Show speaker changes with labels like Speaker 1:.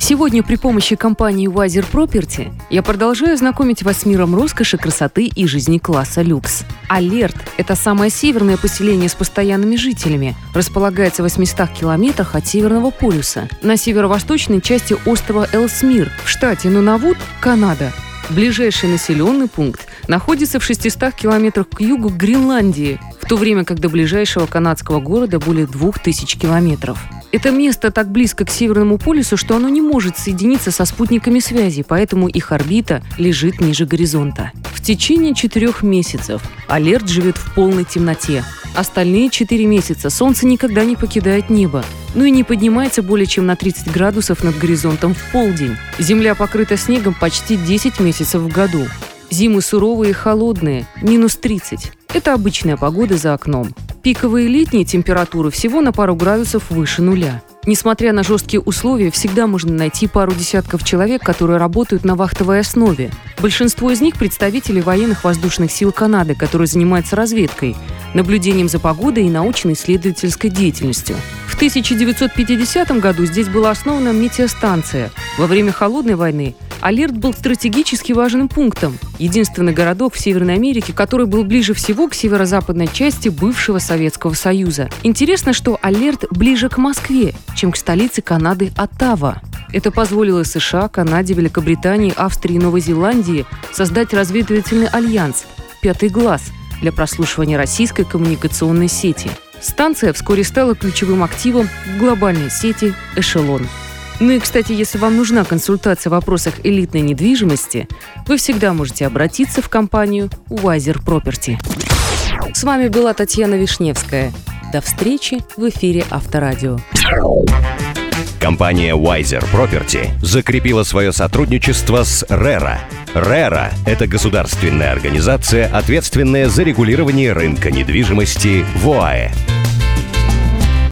Speaker 1: Сегодня при помощи компании Wiser Property я продолжаю знакомить вас с миром роскоши, красоты и жизни класса люкс. Алерт – это самое северное поселение с постоянными жителями. Располагается в 800 километрах от Северного полюса, на северо-восточной части острова Элсмир, в штате Нунавут, Канада. Ближайший населенный пункт находится в 600 километрах к югу Гренландии, в то время как до ближайшего канадского города более 2000 километров. Это место так близко к Северному полюсу, что оно не может соединиться со спутниками связи, поэтому их орбита лежит ниже горизонта. В течение четырех месяцев Алерт живет в полной темноте. Остальные четыре месяца Солнце никогда не покидает небо, ну и не поднимается более чем на 30 градусов над горизонтом в полдень. Земля покрыта снегом почти 10 месяцев в году. Зимы суровые и холодные, минус 30. Это обычная погода за окном. Пиковые летние температуры всего на пару градусов выше нуля. Несмотря на жесткие условия, всегда можно найти пару десятков человек, которые работают на вахтовой основе. Большинство из них – представители военных воздушных сил Канады, которые занимаются разведкой, наблюдением за погодой и научно-исследовательской деятельностью. В 1950 году здесь была основана метеостанция. Во время Холодной войны Алерт был стратегически важным пунктом. Единственный городок в Северной Америке, который был ближе всего к северо-западной части бывшего Советского Союза. Интересно, что Алерт ближе к Москве, чем к столице Канады Оттава. Это позволило США, Канаде, Великобритании, Австрии и Новой Зеландии создать разведывательный альянс «Пятый глаз» для прослушивания российской коммуникационной сети. Станция вскоре стала ключевым активом в глобальной сети «Эшелон». Ну и, кстати, если вам нужна консультация в вопросах элитной недвижимости, вы всегда можете обратиться в компанию Wiser Property. С вами была Татьяна Вишневская. До встречи в эфире Авторадио.
Speaker 2: Компания Wiser Property закрепила свое сотрудничество с RERA. RERA – это государственная организация, ответственная за регулирование рынка недвижимости в ОАЭ.